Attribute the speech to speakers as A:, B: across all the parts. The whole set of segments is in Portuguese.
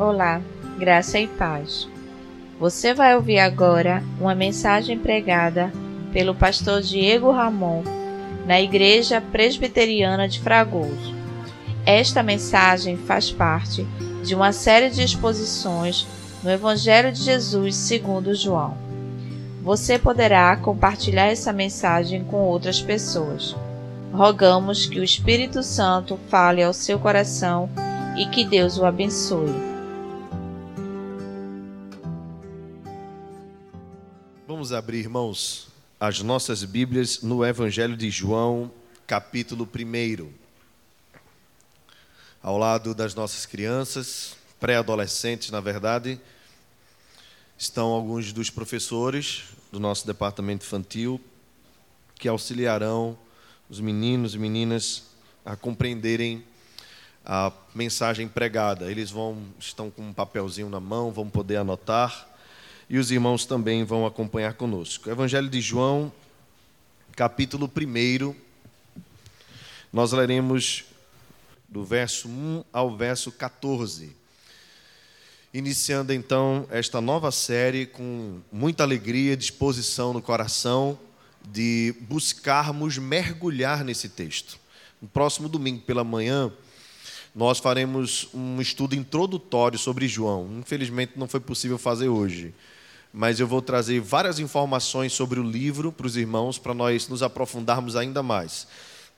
A: Olá, graça e paz. Você vai ouvir agora uma mensagem pregada pelo pastor Diego Ramon na Igreja Presbiteriana de Fragoso. Esta mensagem faz parte de uma série de exposições no Evangelho de Jesus segundo João. Você poderá compartilhar essa mensagem com outras pessoas. Rogamos que o Espírito Santo fale ao seu coração e que Deus o abençoe.
B: Vamos abrir, irmãos, as nossas Bíblias no Evangelho de João, capítulo 1. Ao lado das nossas crianças, pré-adolescentes, na verdade, estão alguns dos professores do nosso departamento infantil que auxiliarão os meninos e meninas a compreenderem a mensagem pregada. Eles vão estão com um papelzinho na mão, vão poder anotar e os irmãos também vão acompanhar conosco. Evangelho de João, capítulo 1. Nós leremos do verso 1 ao verso 14. Iniciando então esta nova série com muita alegria, disposição no coração de buscarmos mergulhar nesse texto. No próximo domingo pela manhã, nós faremos um estudo introdutório sobre João. Infelizmente não foi possível fazer hoje, mas eu vou trazer várias informações sobre o livro para os irmãos para nós nos aprofundarmos ainda mais.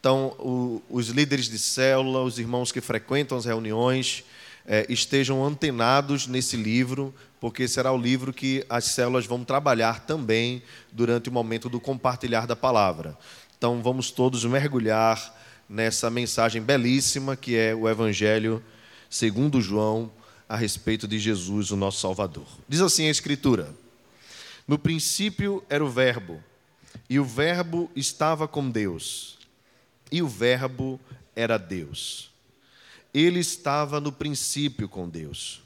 B: Então, o, os líderes de célula, os irmãos que frequentam as reuniões, é, estejam antenados nesse livro, porque será o livro que as células vão trabalhar também durante o momento do compartilhar da palavra. Então vamos todos mergulhar nessa mensagem belíssima que é o Evangelho segundo João a respeito de Jesus, o nosso Salvador. Diz assim a Escritura: No princípio era o Verbo, e o Verbo estava com Deus, e o Verbo era Deus. Ele estava no princípio com Deus.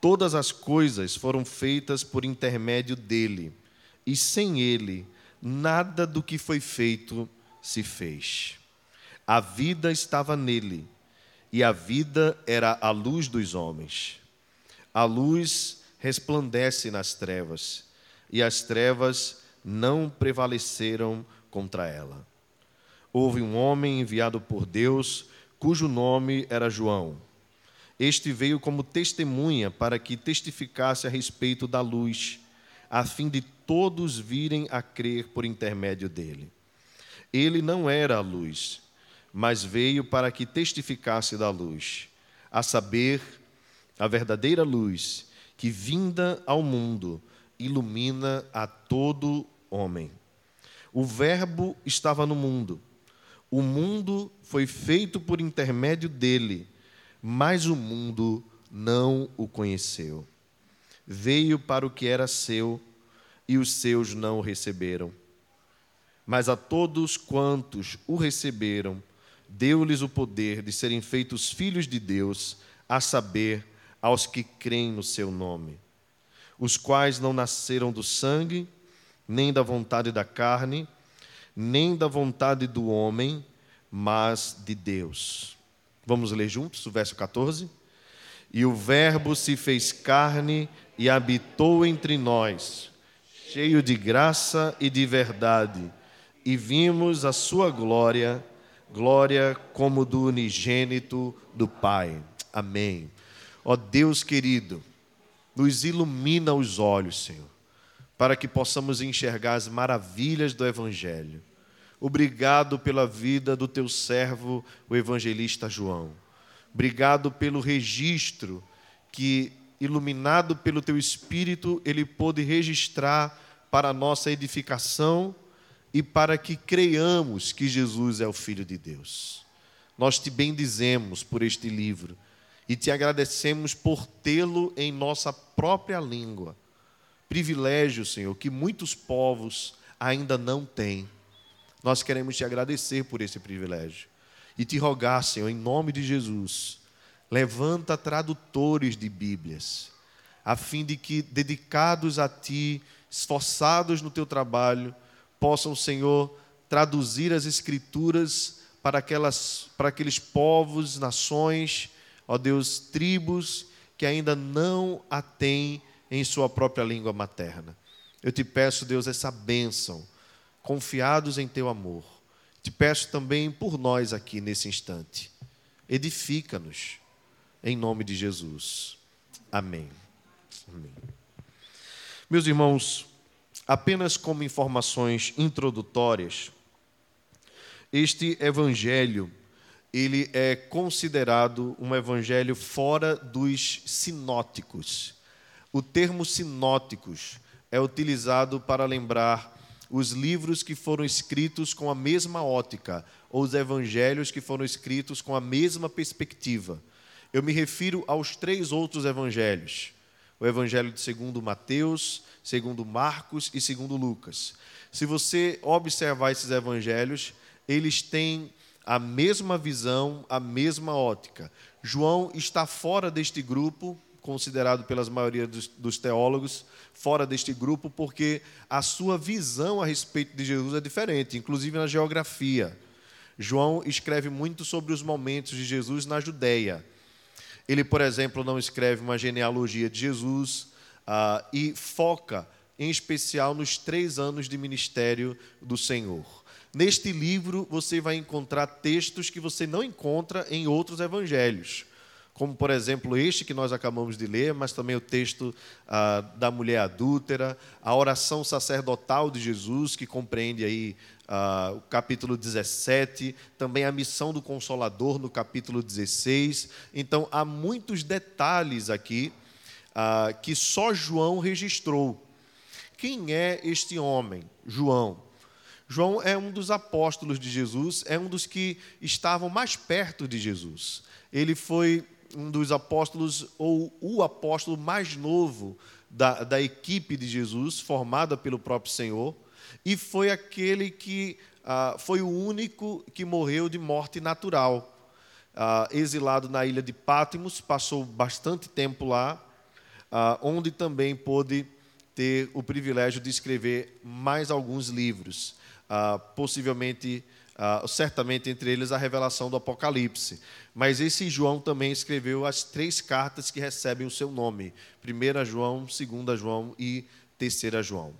B: Todas as coisas foram feitas por intermédio dele, e sem ele, nada do que foi feito se fez. A vida estava nele, e a vida era a luz dos homens. A luz resplandece nas trevas, e as trevas não prevaleceram contra ela. Houve um homem enviado por Deus cujo nome era João. Este veio como testemunha para que testificasse a respeito da luz, a fim de todos virem a crer por intermédio dele. Ele não era a luz, mas veio para que testificasse da luz, a saber, a verdadeira luz, que vinda ao mundo ilumina a todo homem. O Verbo estava no mundo o mundo foi feito por intermédio dele, mas o mundo não o conheceu. Veio para o que era seu e os seus não o receberam. Mas a todos quantos o receberam, deu-lhes o poder de serem feitos filhos de Deus, a saber, aos que creem no seu nome, os quais não nasceram do sangue, nem da vontade da carne, nem da vontade do homem, mas de Deus. Vamos ler juntos o verso 14? E o Verbo se fez carne e habitou entre nós, cheio de graça e de verdade, e vimos a sua glória, glória como do unigênito do Pai. Amém. Ó Deus querido, nos ilumina os olhos, Senhor para que possamos enxergar as maravilhas do Evangelho. Obrigado pela vida do teu servo, o evangelista João. Obrigado pelo registro que, iluminado pelo teu Espírito, ele pôde registrar para a nossa edificação e para que creiamos que Jesus é o Filho de Deus. Nós te bendizemos por este livro e te agradecemos por tê-lo em nossa própria língua privilégio, Senhor, que muitos povos ainda não têm. Nós queremos te agradecer por esse privilégio e te rogar, Senhor, em nome de Jesus, levanta tradutores de Bíblias, a fim de que, dedicados a ti, esforçados no teu trabalho, possam, Senhor, traduzir as Escrituras para, aquelas, para aqueles povos, nações, ó Deus, tribos que ainda não a têm em sua própria língua materna. Eu te peço, Deus, essa bênção, confiados em teu amor. Te peço também por nós aqui nesse instante. Edifica-nos, em nome de Jesus. Amém. Amém. Meus irmãos, apenas como informações introdutórias, este evangelho ele é considerado um evangelho fora dos sinóticos. O termo sinóticos é utilizado para lembrar os livros que foram escritos com a mesma ótica, ou os evangelhos que foram escritos com a mesma perspectiva. Eu me refiro aos três outros evangelhos: o evangelho de segundo Mateus, segundo Marcos e segundo Lucas. Se você observar esses evangelhos, eles têm a mesma visão, a mesma ótica. João está fora deste grupo, considerado pelas maioria dos, dos, teólogos, fora deste grupo, porque a sua visão a respeito de Jesus é diferente, inclusive na geografia. João escreve muito sobre os momentos de Jesus na Judéia. Ele, por exemplo, não escreve uma genealogia de Jesus uh, e foca, em especial, nos três anos de ministério do Senhor. Neste livro você vai encontrar textos que você não encontra em outros evangelhos, como por exemplo este que nós acabamos de ler, mas também o texto ah, da mulher adúltera, a oração sacerdotal de Jesus, que compreende aí ah, o capítulo 17, também a missão do Consolador no capítulo 16. Então há muitos detalhes aqui ah, que só João registrou. Quem é este homem, João? João é um dos apóstolos de Jesus, é um dos que estavam mais perto de Jesus. Ele foi um dos apóstolos, ou o apóstolo mais novo da, da equipe de Jesus, formada pelo próprio Senhor, e foi aquele que ah, foi o único que morreu de morte natural. Ah, exilado na ilha de Pátimos, passou bastante tempo lá, ah, onde também pôde ter o privilégio de escrever mais alguns livros ah, possivelmente, ah, certamente entre eles a revelação do Apocalipse. Mas esse João também escreveu as três cartas que recebem o seu nome: 1 João, 2 João e 3 João.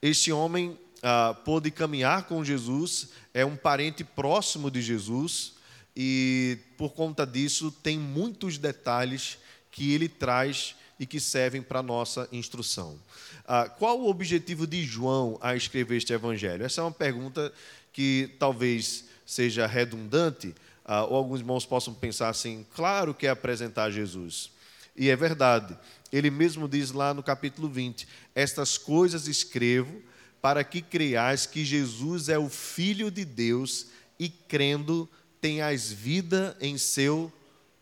B: Este homem ah, pôde caminhar com Jesus, é um parente próximo de Jesus, e por conta disso tem muitos detalhes que ele traz e que servem para nossa instrução. Ah, qual o objetivo de João a escrever este evangelho? Essa é uma pergunta que talvez seja redundante, ah, ou alguns irmãos possam pensar assim: claro que é apresentar Jesus. E é verdade. Ele mesmo diz lá no capítulo 20: Estas coisas escrevo para que creias que Jesus é o Filho de Deus e crendo tenhas vida em seu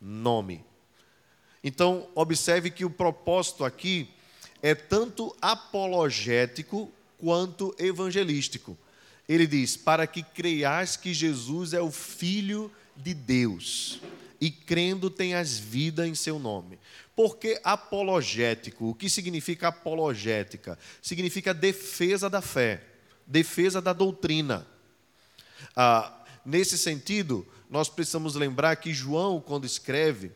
B: nome. Então, observe que o propósito aqui é tanto apologético quanto evangelístico. Ele diz: para que creias que Jesus é o Filho de Deus e crendo tenhas vida em seu nome. Porque apologético, o que significa apologética? Significa defesa da fé, defesa da doutrina. Ah, nesse sentido, nós precisamos lembrar que João, quando escreve,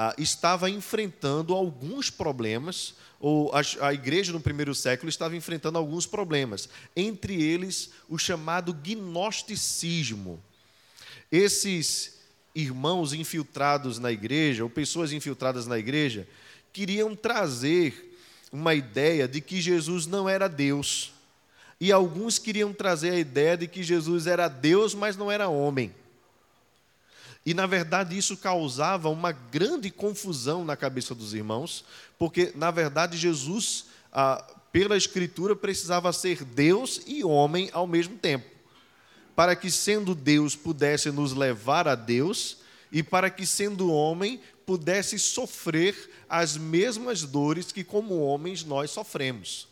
B: ah, estava enfrentando alguns problemas, ou a, a igreja no primeiro século estava enfrentando alguns problemas, entre eles o chamado gnosticismo. Esses irmãos infiltrados na igreja, ou pessoas infiltradas na igreja, queriam trazer uma ideia de que Jesus não era Deus. E alguns queriam trazer a ideia de que Jesus era Deus, mas não era homem. E na verdade isso causava uma grande confusão na cabeça dos irmãos, porque na verdade Jesus, ah, pela Escritura, precisava ser Deus e homem ao mesmo tempo, para que sendo Deus pudesse nos levar a Deus e para que sendo homem pudesse sofrer as mesmas dores que como homens nós sofremos.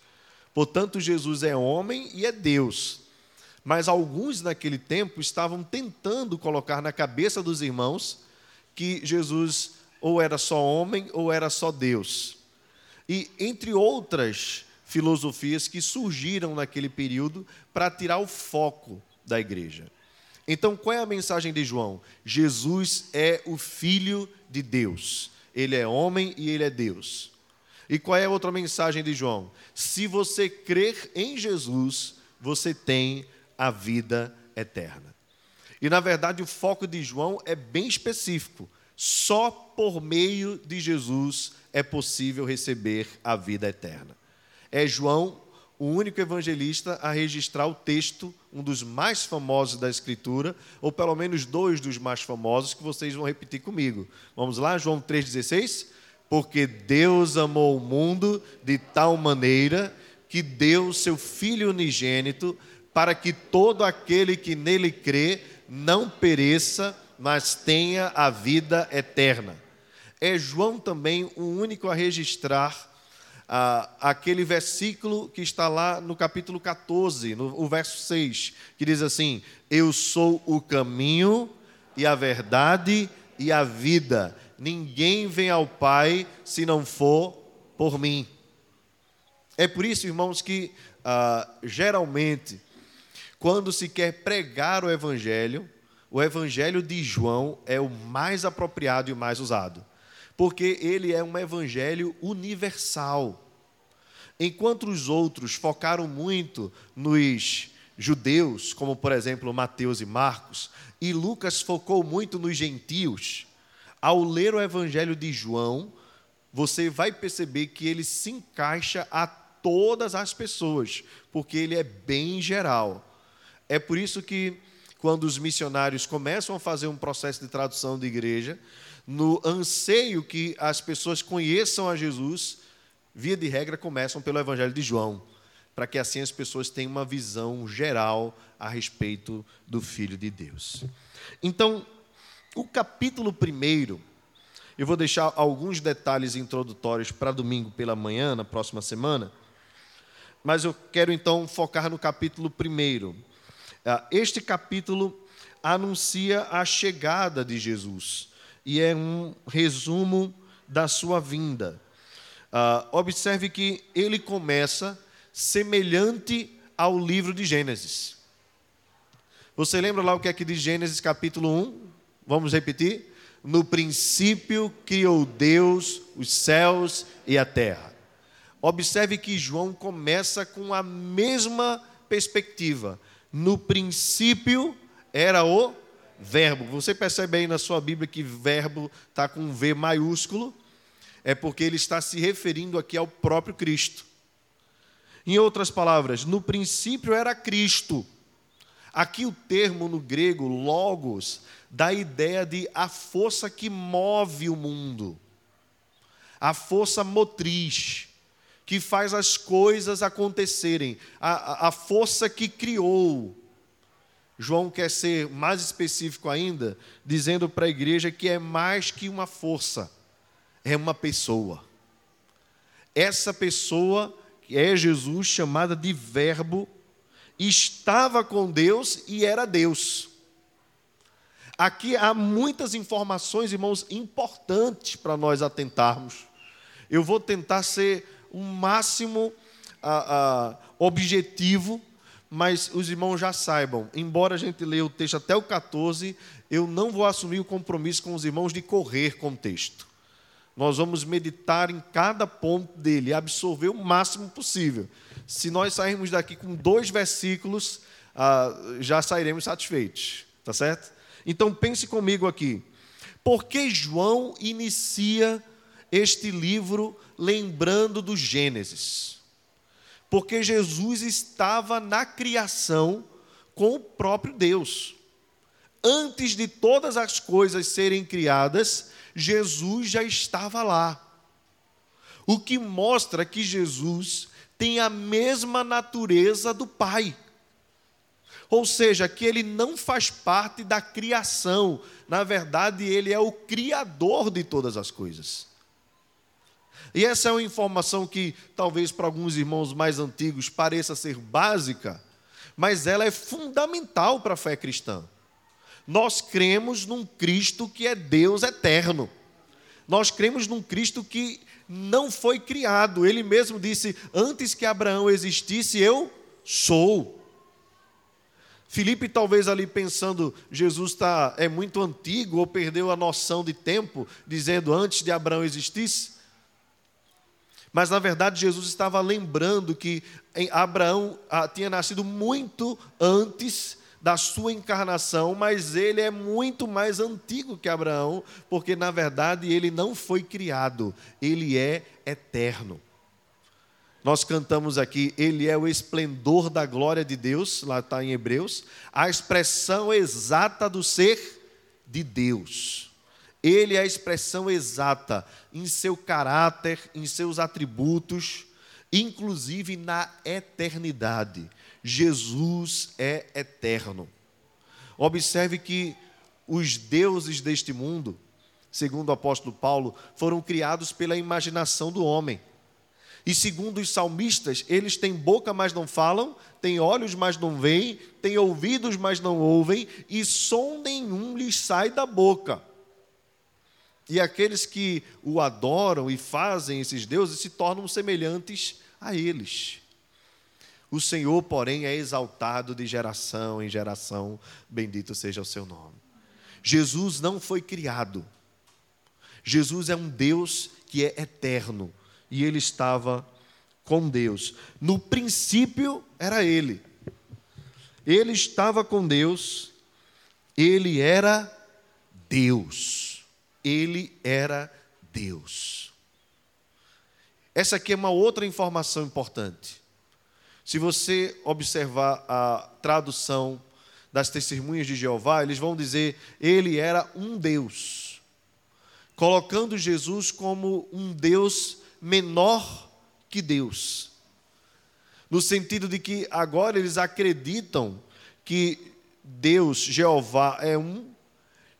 B: Portanto, Jesus é homem e é Deus. Mas alguns naquele tempo estavam tentando colocar na cabeça dos irmãos que Jesus ou era só homem ou era só Deus. E entre outras filosofias que surgiram naquele período para tirar o foco da igreja. Então, qual é a mensagem de João? Jesus é o Filho de Deus. ele é homem e ele é Deus. E qual é a outra mensagem de João? Se você crer em Jesus, você tem a vida eterna. E na verdade o foco de João é bem específico. Só por meio de Jesus é possível receber a vida eterna. É João o único evangelista a registrar o texto, um dos mais famosos da Escritura, ou pelo menos dois dos mais famosos que vocês vão repetir comigo. Vamos lá, João 3,16? Porque Deus amou o mundo de tal maneira que deu seu Filho unigênito para que todo aquele que nele crê não pereça, mas tenha a vida eterna. É João também o único a registrar ah, aquele versículo que está lá no capítulo 14, no o verso 6, que diz assim: Eu sou o caminho e a verdade e a vida. Ninguém vem ao Pai se não for por mim. É por isso, irmãos, que ah, geralmente, quando se quer pregar o Evangelho, o Evangelho de João é o mais apropriado e o mais usado porque ele é um evangelho universal. Enquanto os outros focaram muito nos judeus, como por exemplo Mateus e Marcos, e Lucas focou muito nos gentios, ao ler o evangelho de João, você vai perceber que ele se encaixa a todas as pessoas, porque ele é bem geral. É por isso que quando os missionários começam a fazer um processo de tradução de igreja, no anseio que as pessoas conheçam a Jesus, via de regra começam pelo Evangelho de João, para que assim as pessoas tenham uma visão geral a respeito do Filho de Deus. Então, o capítulo primeiro, eu vou deixar alguns detalhes introdutórios para domingo pela manhã, na próxima semana, mas eu quero então focar no capítulo primeiro. Ah, este capítulo anuncia a chegada de Jesus e é um resumo da sua vinda. Uh, observe que ele começa semelhante ao livro de Gênesis. Você lembra lá o que é que diz Gênesis capítulo 1? Vamos repetir? No princípio criou Deus os céus e a terra. Observe que João começa com a mesma perspectiva. No princípio era o verbo. Você percebe aí na sua Bíblia que verbo está com V maiúsculo? É porque ele está se referindo aqui ao próprio Cristo. Em outras palavras, no princípio era Cristo. Aqui o termo no grego, logos, dá a ideia de a força que move o mundo, a força motriz, que faz as coisas acontecerem, a, a força que criou, João quer ser mais específico ainda, dizendo para a igreja que é mais que uma força, é uma pessoa. Essa pessoa, que é Jesus, chamada de Verbo, estava com Deus e era Deus. Aqui há muitas informações, irmãos, importantes para nós atentarmos. Eu vou tentar ser o máximo objetivo mas os irmãos já saibam, embora a gente leia o texto até o 14, eu não vou assumir o compromisso com os irmãos de correr com o texto. Nós vamos meditar em cada ponto dele, absorver o máximo possível. Se nós sairmos daqui com dois versículos, ah, já sairemos satisfeitos, tá certo? Então pense comigo aqui. Por que João inicia este livro lembrando do Gênesis? porque Jesus estava na criação com o próprio Deus. Antes de todas as coisas serem criadas, Jesus já estava lá. O que mostra que Jesus tem a mesma natureza do Pai. Ou seja, que ele não faz parte da criação, na verdade, ele é o criador de todas as coisas. E essa é uma informação que talvez para alguns irmãos mais antigos pareça ser básica, mas ela é fundamental para a fé cristã. Nós cremos num Cristo que é Deus eterno. Nós cremos num Cristo que não foi criado. Ele mesmo disse: Antes que Abraão existisse, eu sou. Filipe talvez ali pensando, Jesus tá, é muito antigo ou perdeu a noção de tempo, dizendo antes de Abraão existisse. Mas na verdade Jesus estava lembrando que Abraão ah, tinha nascido muito antes da sua encarnação, mas ele é muito mais antigo que Abraão, porque na verdade ele não foi criado, ele é eterno. Nós cantamos aqui, Ele é o esplendor da glória de Deus, lá está em Hebreus, a expressão exata do ser de Deus. Ele é a expressão exata em seu caráter, em seus atributos, inclusive na eternidade. Jesus é eterno. Observe que os deuses deste mundo, segundo o apóstolo Paulo, foram criados pela imaginação do homem. E segundo os salmistas, eles têm boca, mas não falam, têm olhos, mas não veem, têm ouvidos, mas não ouvem, e som nenhum lhes sai da boca. E aqueles que o adoram e fazem esses deuses se tornam semelhantes a eles. O Senhor, porém, é exaltado de geração em geração, bendito seja o seu nome. Jesus não foi criado. Jesus é um Deus que é eterno e ele estava com Deus. No princípio era ele. Ele estava com Deus, ele era Deus. Ele era Deus. Essa aqui é uma outra informação importante. Se você observar a tradução das testemunhas de Jeová, eles vão dizer: ele era um Deus, colocando Jesus como um Deus menor que Deus. No sentido de que agora eles acreditam que Deus, Jeová, é um,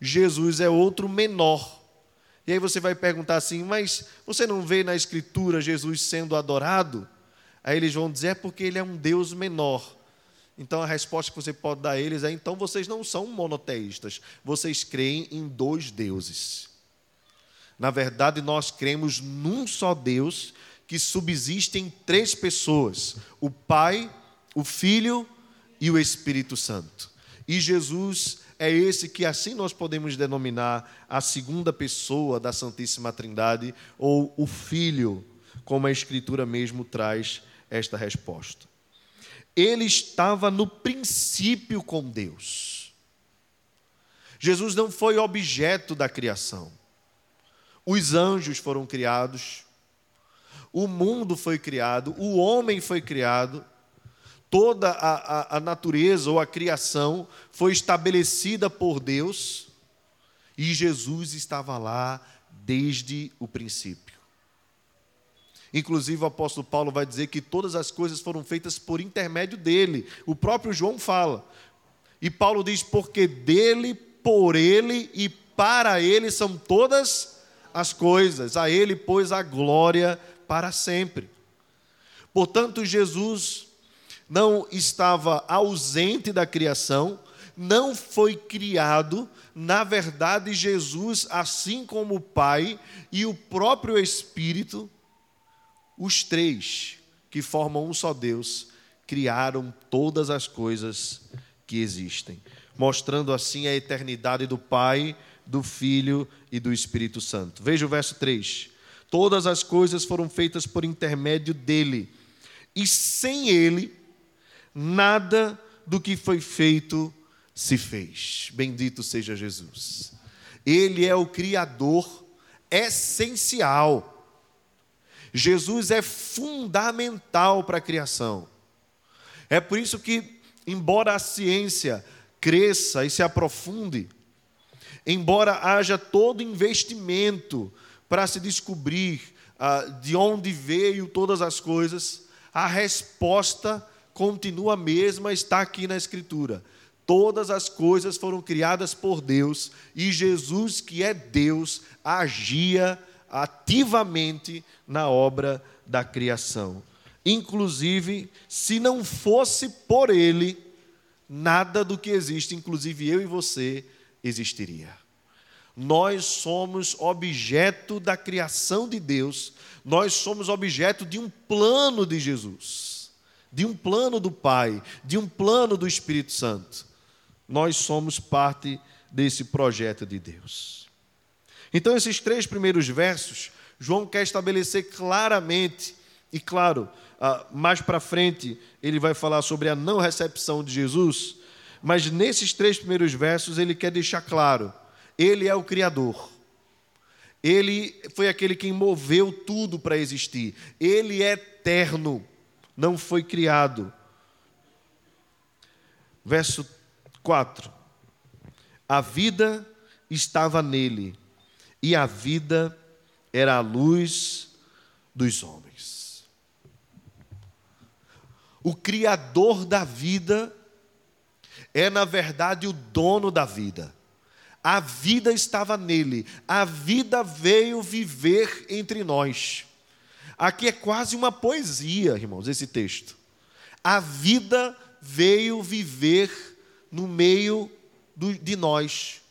B: Jesus é outro menor. E aí você vai perguntar assim, mas você não vê na Escritura Jesus sendo adorado? Aí eles vão dizer, é porque ele é um Deus menor. Então a resposta que você pode dar a eles é: então vocês não são monoteístas, vocês creem em dois deuses. Na verdade, nós cremos num só Deus que subsiste em três pessoas: o Pai, o Filho e o Espírito Santo. E Jesus é esse que assim nós podemos denominar a segunda pessoa da Santíssima Trindade, ou o Filho, como a Escritura mesmo traz esta resposta. Ele estava no princípio com Deus. Jesus não foi objeto da criação. Os anjos foram criados, o mundo foi criado, o homem foi criado, toda a, a, a natureza ou a criação foi estabelecida por Deus e Jesus estava lá desde o princípio. Inclusive, o apóstolo Paulo vai dizer que todas as coisas foram feitas por intermédio dele. O próprio João fala. E Paulo diz: porque dele, por ele e para ele são todas as coisas, a Ele, pois, a glória para sempre. Portanto, Jesus não estava ausente da criação, não foi criado, na verdade, Jesus, assim como o Pai e o próprio Espírito, os três que formam um só Deus, criaram todas as coisas que existem, mostrando assim a eternidade do Pai do Filho e do Espírito Santo. Veja o verso 3. Todas as coisas foram feitas por intermédio dele, e sem ele, nada do que foi feito se fez. Bendito seja Jesus. Ele é o Criador essencial. Jesus é fundamental para a criação. É por isso que, embora a ciência cresça e se aprofunde, embora haja todo investimento para se descobrir ah, de onde veio todas as coisas, a resposta continua a mesma, está aqui na Escritura. Todas as coisas foram criadas por Deus e Jesus, que é Deus, agia ativamente na obra da criação. Inclusive, se não fosse por Ele, nada do que existe, inclusive eu e você, existiria. Nós somos objeto da criação de Deus, nós somos objeto de um plano de Jesus. De um plano do Pai, de um plano do Espírito Santo. Nós somos parte desse projeto de Deus. Então, esses três primeiros versos, João quer estabelecer claramente, e claro, ah, mais para frente ele vai falar sobre a não recepção de Jesus, mas nesses três primeiros versos ele quer deixar claro: ele é o Criador. Ele foi aquele que moveu tudo para existir. Ele é eterno, não foi criado. Verso 4: A vida estava nele, e a vida era a luz dos homens. O Criador da vida é, na verdade, o dono da vida. A vida estava nele, a vida veio viver entre nós. Aqui é quase uma poesia, irmãos, esse texto. A vida veio viver no meio do, de nós.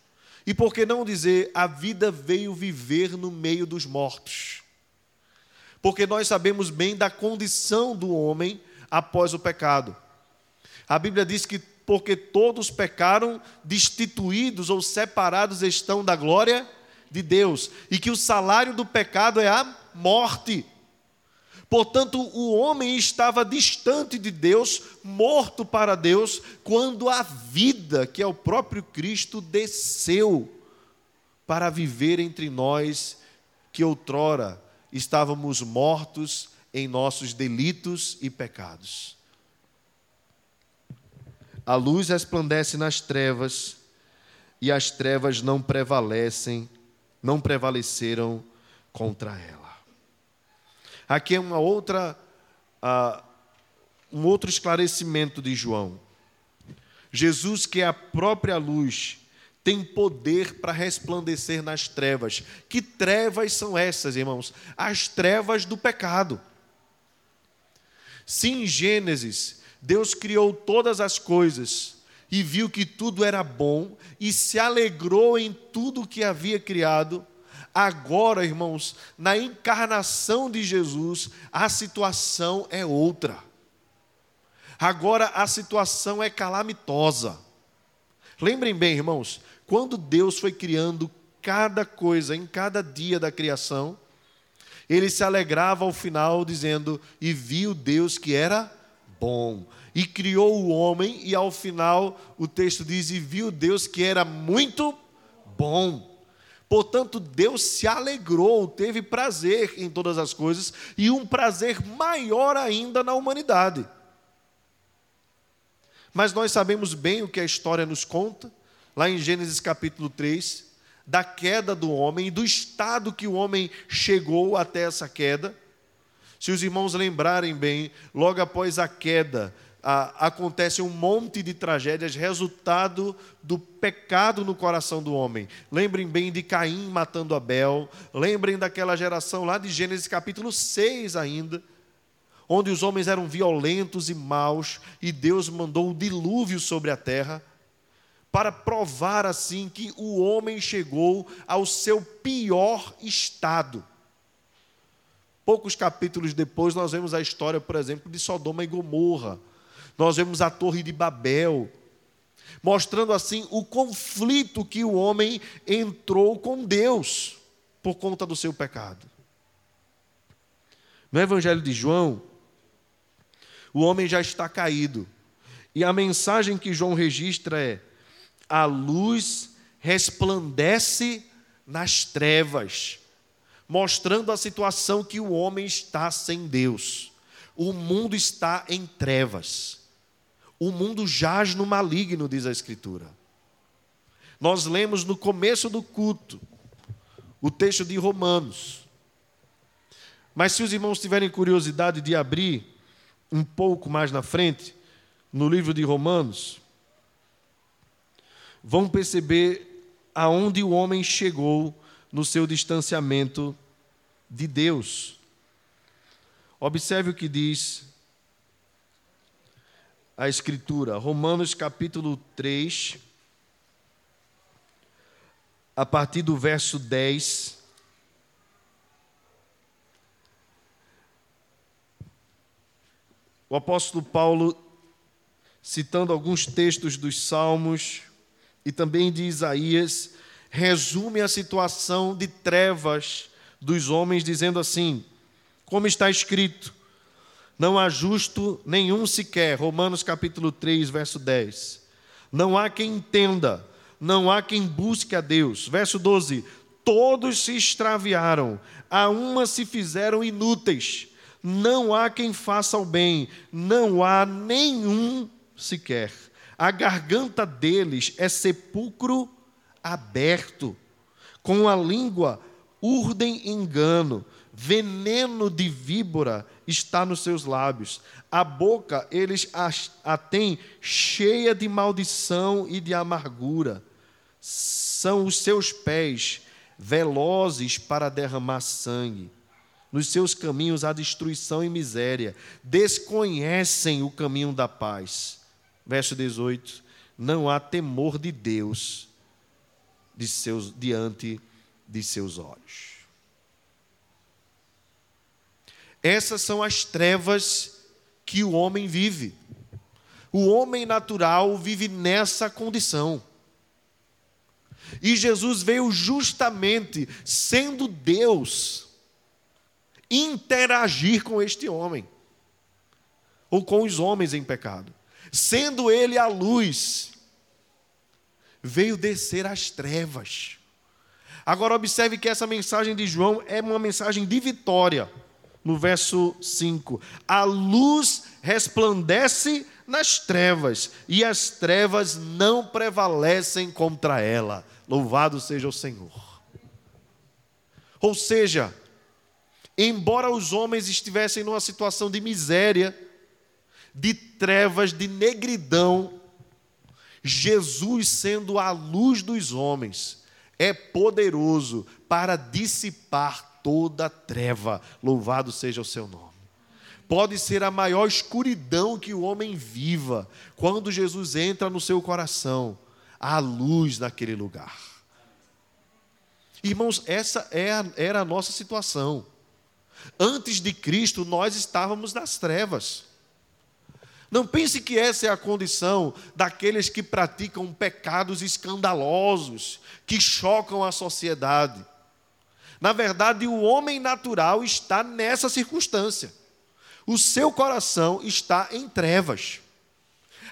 B: E por que não dizer a vida veio viver no meio dos mortos? Porque nós sabemos bem da condição do homem após o pecado. A Bíblia diz que porque todos pecaram, destituídos ou separados estão da glória de Deus, e que o salário do pecado é a morte. Portanto, o homem estava distante de Deus, morto para Deus, quando a vida, que é o próprio Cristo, desceu para viver entre nós, que outrora estávamos mortos em nossos delitos e pecados. A luz resplandece nas trevas e as trevas não prevalecem, não prevaleceram contra ela. Aqui é uma outra, uh, um outro esclarecimento de João. Jesus, que é a própria luz, tem poder para resplandecer nas trevas. Que trevas são essas, irmãos? As trevas do pecado. Se em Gênesis Deus criou todas as coisas e viu que tudo era bom e se alegrou em tudo que havia criado. Agora, irmãos, na encarnação de Jesus, a situação é outra. Agora a situação é calamitosa. Lembrem bem, irmãos, quando Deus foi criando cada coisa em cada dia da criação, ele se alegrava ao final dizendo: "E viu Deus que era bom. E criou o homem, e ao final o texto diz: E viu Deus que era muito bom. Portanto, Deus se alegrou, teve prazer em todas as coisas, e um prazer maior ainda na humanidade. Mas nós sabemos bem o que a história nos conta, lá em Gênesis capítulo 3, da queda do homem e do estado que o homem chegou até essa queda. Se os irmãos lembrarem bem, logo após a queda, a, acontece um monte de tragédias, resultado do pecado no coração do homem. Lembrem bem de Caim matando Abel, lembrem daquela geração lá de Gênesis capítulo 6 ainda, onde os homens eram violentos e maus, e Deus mandou o dilúvio sobre a terra, para provar assim que o homem chegou ao seu pior estado. Poucos capítulos depois, nós vemos a história, por exemplo, de Sodoma e Gomorra. Nós vemos a Torre de Babel, mostrando assim o conflito que o homem entrou com Deus por conta do seu pecado. No Evangelho de João, o homem já está caído. E a mensagem que João registra é: a luz resplandece nas trevas mostrando a situação que o homem está sem Deus. O mundo está em trevas. O mundo jaz no maligno, diz a Escritura. Nós lemos no começo do culto o texto de Romanos. Mas se os irmãos tiverem curiosidade de abrir um pouco mais na frente, no livro de Romanos, vão perceber aonde o homem chegou no seu distanciamento de Deus. Observe o que diz a Escritura, Romanos capítulo 3, a partir do verso 10. O apóstolo Paulo, citando alguns textos dos Salmos e também de Isaías, resume a situação de trevas dos homens, dizendo assim: como está escrito, não há justo nenhum sequer. Romanos capítulo 3, verso 10. Não há quem entenda, não há quem busque a Deus. Verso 12: Todos se extraviaram, a uma se fizeram inúteis. Não há quem faça o bem, não há nenhum sequer. A garganta deles é sepulcro aberto, com a língua urdem engano, veneno de víbora está nos seus lábios. A boca eles a, a têm cheia de maldição e de amargura. São os seus pés velozes para derramar sangue. Nos seus caminhos há destruição e miséria. Desconhecem o caminho da paz. Verso 18: Não há temor de Deus de seus, diante de seus olhos. Essas são as trevas que o homem vive. O homem natural vive nessa condição. E Jesus veio justamente, sendo Deus, interagir com este homem, ou com os homens em pecado. Sendo Ele a luz, veio descer às trevas. Agora, observe que essa mensagem de João é uma mensagem de vitória no verso 5: A luz resplandece nas trevas, e as trevas não prevalecem contra ela. Louvado seja o Senhor. Ou seja, embora os homens estivessem numa situação de miséria, de trevas, de negridão, Jesus, sendo a luz dos homens, é poderoso para dissipar toda treva. Louvado seja o seu nome. Pode ser a maior escuridão que o homem viva, quando Jesus entra no seu coração, há luz naquele lugar. Irmãos, essa é era a nossa situação. Antes de Cristo, nós estávamos nas trevas. Não pense que essa é a condição daqueles que praticam pecados escandalosos, que chocam a sociedade. Na verdade, o homem natural está nessa circunstância. O seu coração está em trevas.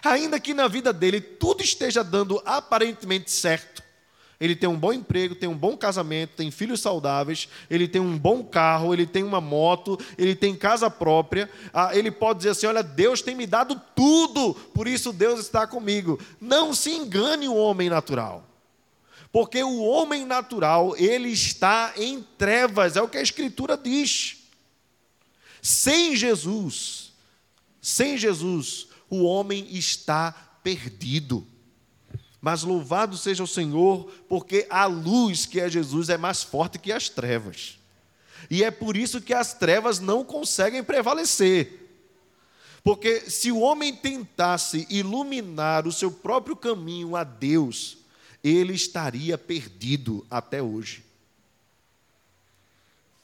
B: Ainda que na vida dele tudo esteja dando aparentemente certo, ele tem um bom emprego, tem um bom casamento, tem filhos saudáveis, ele tem um bom carro, ele tem uma moto, ele tem casa própria. Ah, ele pode dizer assim: Olha, Deus tem me dado tudo, por isso Deus está comigo. Não se engane o homem natural. Porque o homem natural, ele está em trevas, é o que a Escritura diz. Sem Jesus, sem Jesus, o homem está perdido. Mas louvado seja o Senhor, porque a luz que é Jesus é mais forte que as trevas. E é por isso que as trevas não conseguem prevalecer. Porque se o homem tentasse iluminar o seu próprio caminho a Deus, ele estaria perdido até hoje.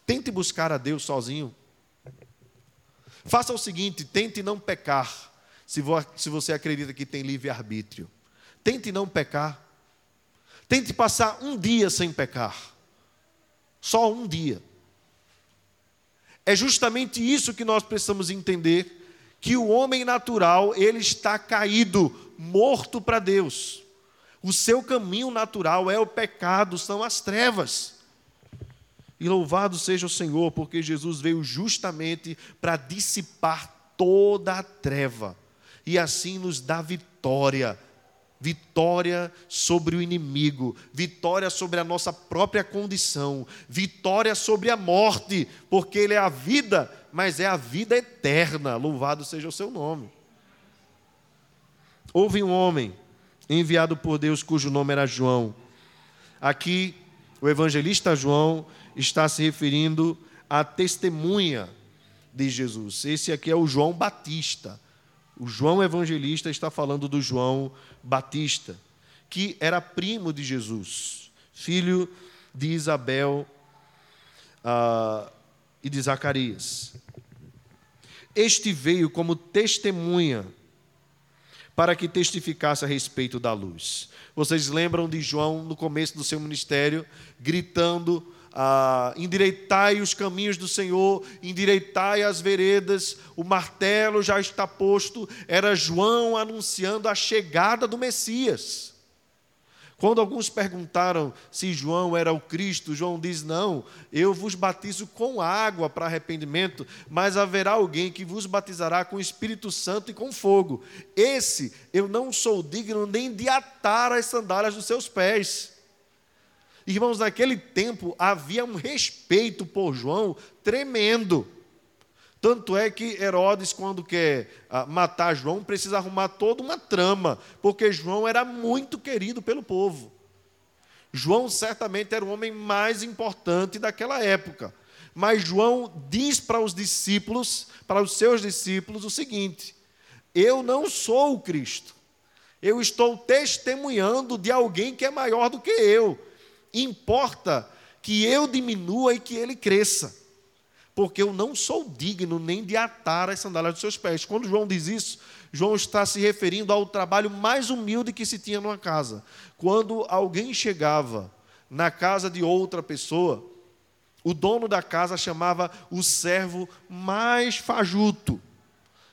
B: Tente buscar a Deus sozinho. Faça o seguinte: tente não pecar, se você acredita que tem livre-arbítrio. Tente não pecar. Tente passar um dia sem pecar. Só um dia. É justamente isso que nós precisamos entender, que o homem natural, ele está caído, morto para Deus. O seu caminho natural é o pecado, são as trevas. E louvado seja o Senhor, porque Jesus veio justamente para dissipar toda a treva e assim nos dá vitória. Vitória sobre o inimigo, vitória sobre a nossa própria condição, vitória sobre a morte, porque Ele é a vida, mas é a vida eterna. Louvado seja o seu nome. Houve um homem enviado por Deus, cujo nome era João. Aqui, o evangelista João está se referindo à testemunha de Jesus. Esse aqui é o João Batista. O João evangelista está falando do João Batista, que era primo de Jesus, filho de Isabel uh, e de Zacarias. Este veio como testemunha para que testificasse a respeito da luz. Vocês lembram de João no começo do seu ministério, gritando: ah, endireitai os caminhos do Senhor, endireitai as veredas, o martelo já está posto. Era João anunciando a chegada do Messias. Quando alguns perguntaram se João era o Cristo, João diz: Não, eu vos batizo com água para arrependimento, mas haverá alguém que vos batizará com Espírito Santo e com fogo. Esse eu não sou digno nem de atar as sandálias dos seus pés. Irmãos, naquele tempo havia um respeito por João tremendo. Tanto é que Herodes, quando quer ah, matar João, precisa arrumar toda uma trama, porque João era muito querido pelo povo. João certamente era o homem mais importante daquela época. Mas João diz para os discípulos, para os seus discípulos, o seguinte: Eu não sou o Cristo. Eu estou testemunhando de alguém que é maior do que eu. Importa que eu diminua e que ele cresça porque eu não sou digno nem de atar as sandálias dos seus pés. Quando João diz isso, João está se referindo ao trabalho mais humilde que se tinha numa casa. Quando alguém chegava na casa de outra pessoa, o dono da casa chamava o servo mais fajuto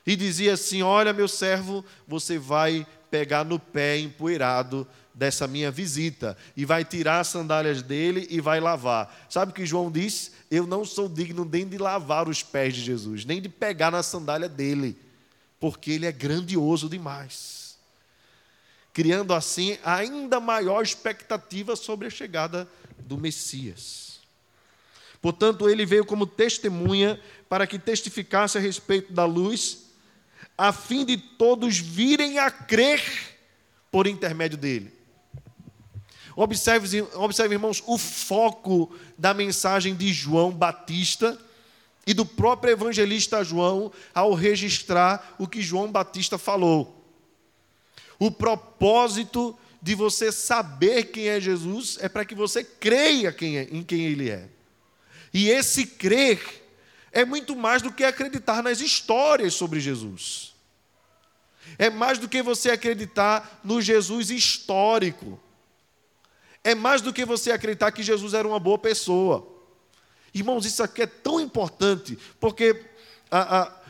B: e dizia assim: Olha, meu servo, você vai pegar no pé empoeirado dessa minha visita e vai tirar as sandálias dele e vai lavar. Sabe o que João disse? Eu não sou digno nem de lavar os pés de Jesus, nem de pegar na sandália dele, porque ele é grandioso demais. Criando assim ainda maior expectativa sobre a chegada do Messias. Portanto, ele veio como testemunha para que testificasse a respeito da luz, a fim de todos virem a crer por intermédio dele. Observe, observe, irmãos, o foco da mensagem de João Batista e do próprio evangelista João ao registrar o que João Batista falou. O propósito de você saber quem é Jesus é para que você creia quem é, em quem ele é. E esse crer é muito mais do que acreditar nas histórias sobre Jesus. É mais do que você acreditar no Jesus histórico é mais do que você acreditar que Jesus era uma boa pessoa. Irmãos, isso aqui é tão importante, porque a, a,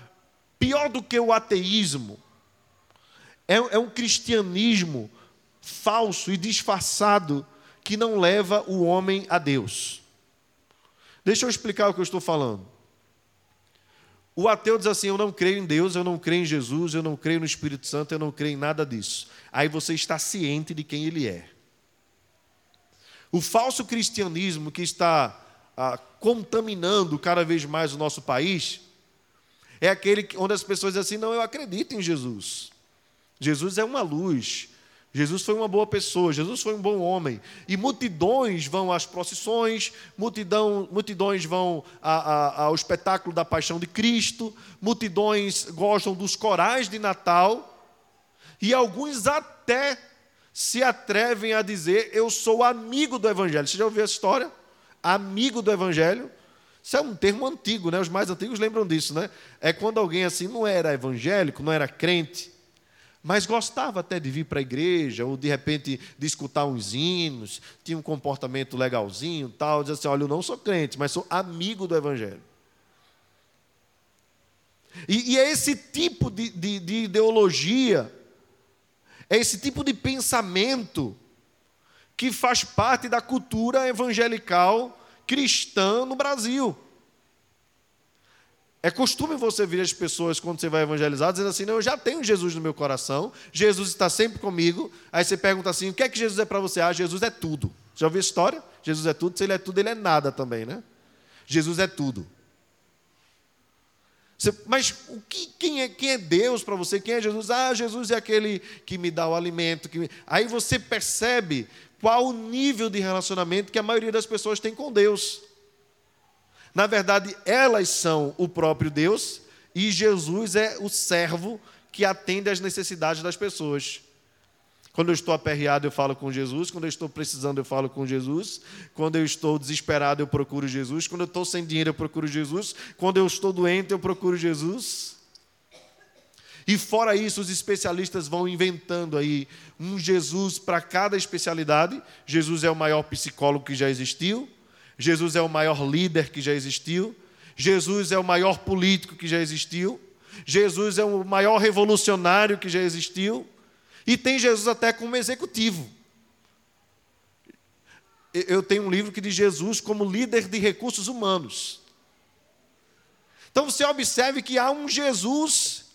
B: pior do que o ateísmo é, é um cristianismo falso e disfarçado que não leva o homem a Deus. Deixa eu explicar o que eu estou falando. O ateu diz assim: Eu não creio em Deus, eu não creio em Jesus, eu não creio no Espírito Santo, eu não creio em nada disso. Aí você está ciente de quem ele é. O falso cristianismo que está ah, contaminando cada vez mais o nosso país é aquele onde as pessoas dizem assim: não, eu acredito em Jesus. Jesus é uma luz. Jesus foi uma boa pessoa, Jesus foi um bom homem. E multidões vão às procissões, multidão, multidões vão a, a, ao espetáculo da paixão de Cristo, multidões gostam dos corais de Natal, e alguns até se atrevem a dizer: Eu sou amigo do Evangelho. Você já ouviu essa história? Amigo do Evangelho? Isso é um termo antigo, né? Os mais antigos lembram disso, né? É quando alguém assim não era evangélico, não era crente, mas gostava até de vir para a igreja, ou de repente de escutar uns hinos, tinha um comportamento legalzinho, tal, dizia assim: olha, eu não sou crente, mas sou amigo do Evangelho. E, e é esse tipo de, de, de ideologia é esse tipo de pensamento que faz parte da cultura evangelical cristã no Brasil. É costume você ver as pessoas, quando você vai evangelizar, dizendo assim: Não, eu já tenho Jesus no meu coração, Jesus está sempre comigo. Aí você pergunta assim: O que é que Jesus é para você? Ah, Jesus é tudo. Já ouviu a história? Jesus é tudo, se ele é tudo, ele é nada também, né? Jesus é tudo. Mas o que, quem, é, quem é Deus para você? Quem é Jesus? Ah, Jesus é aquele que me dá o alimento. Me... Aí você percebe qual o nível de relacionamento que a maioria das pessoas tem com Deus. Na verdade, elas são o próprio Deus e Jesus é o servo que atende às necessidades das pessoas. Quando eu estou aperreado, eu falo com Jesus. Quando eu estou precisando, eu falo com Jesus. Quando eu estou desesperado, eu procuro Jesus. Quando eu estou sem dinheiro, eu procuro Jesus. Quando eu estou doente, eu procuro Jesus. E fora isso, os especialistas vão inventando aí um Jesus para cada especialidade. Jesus é o maior psicólogo que já existiu. Jesus é o maior líder que já existiu. Jesus é o maior político que já existiu. Jesus é o maior revolucionário que já existiu. E tem Jesus até como executivo. Eu tenho um livro que diz Jesus como líder de recursos humanos. Então você observe que há um Jesus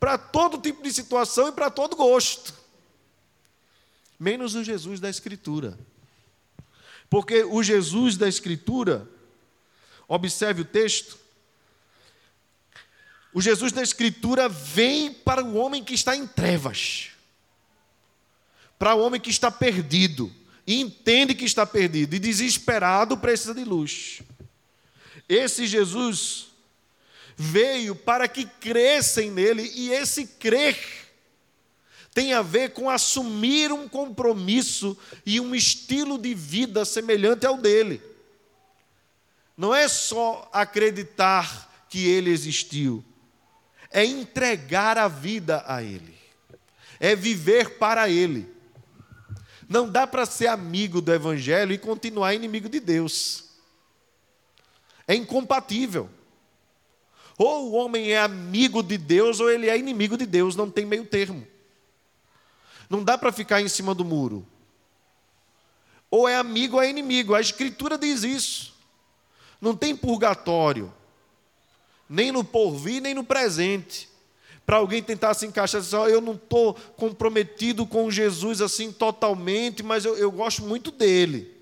B: para todo tipo de situação e para todo gosto. Menos o Jesus da Escritura. Porque o Jesus da Escritura, observe o texto, o Jesus da Escritura vem para o homem que está em trevas, para o homem que está perdido, e entende que está perdido, e desesperado precisa de luz. Esse Jesus veio para que crescem nele, e esse crer tem a ver com assumir um compromisso e um estilo de vida semelhante ao dele. Não é só acreditar que ele existiu, é entregar a vida a ele, é viver para ele. Não dá para ser amigo do Evangelho e continuar inimigo de Deus. É incompatível. Ou o homem é amigo de Deus ou ele é inimigo de Deus, não tem meio termo. Não dá para ficar em cima do muro. Ou é amigo ou é inimigo. A Escritura diz isso. Não tem purgatório, nem no porvir, nem no presente. Para alguém tentar se encaixar, assim, oh, eu não estou comprometido com Jesus assim totalmente, mas eu, eu gosto muito dele.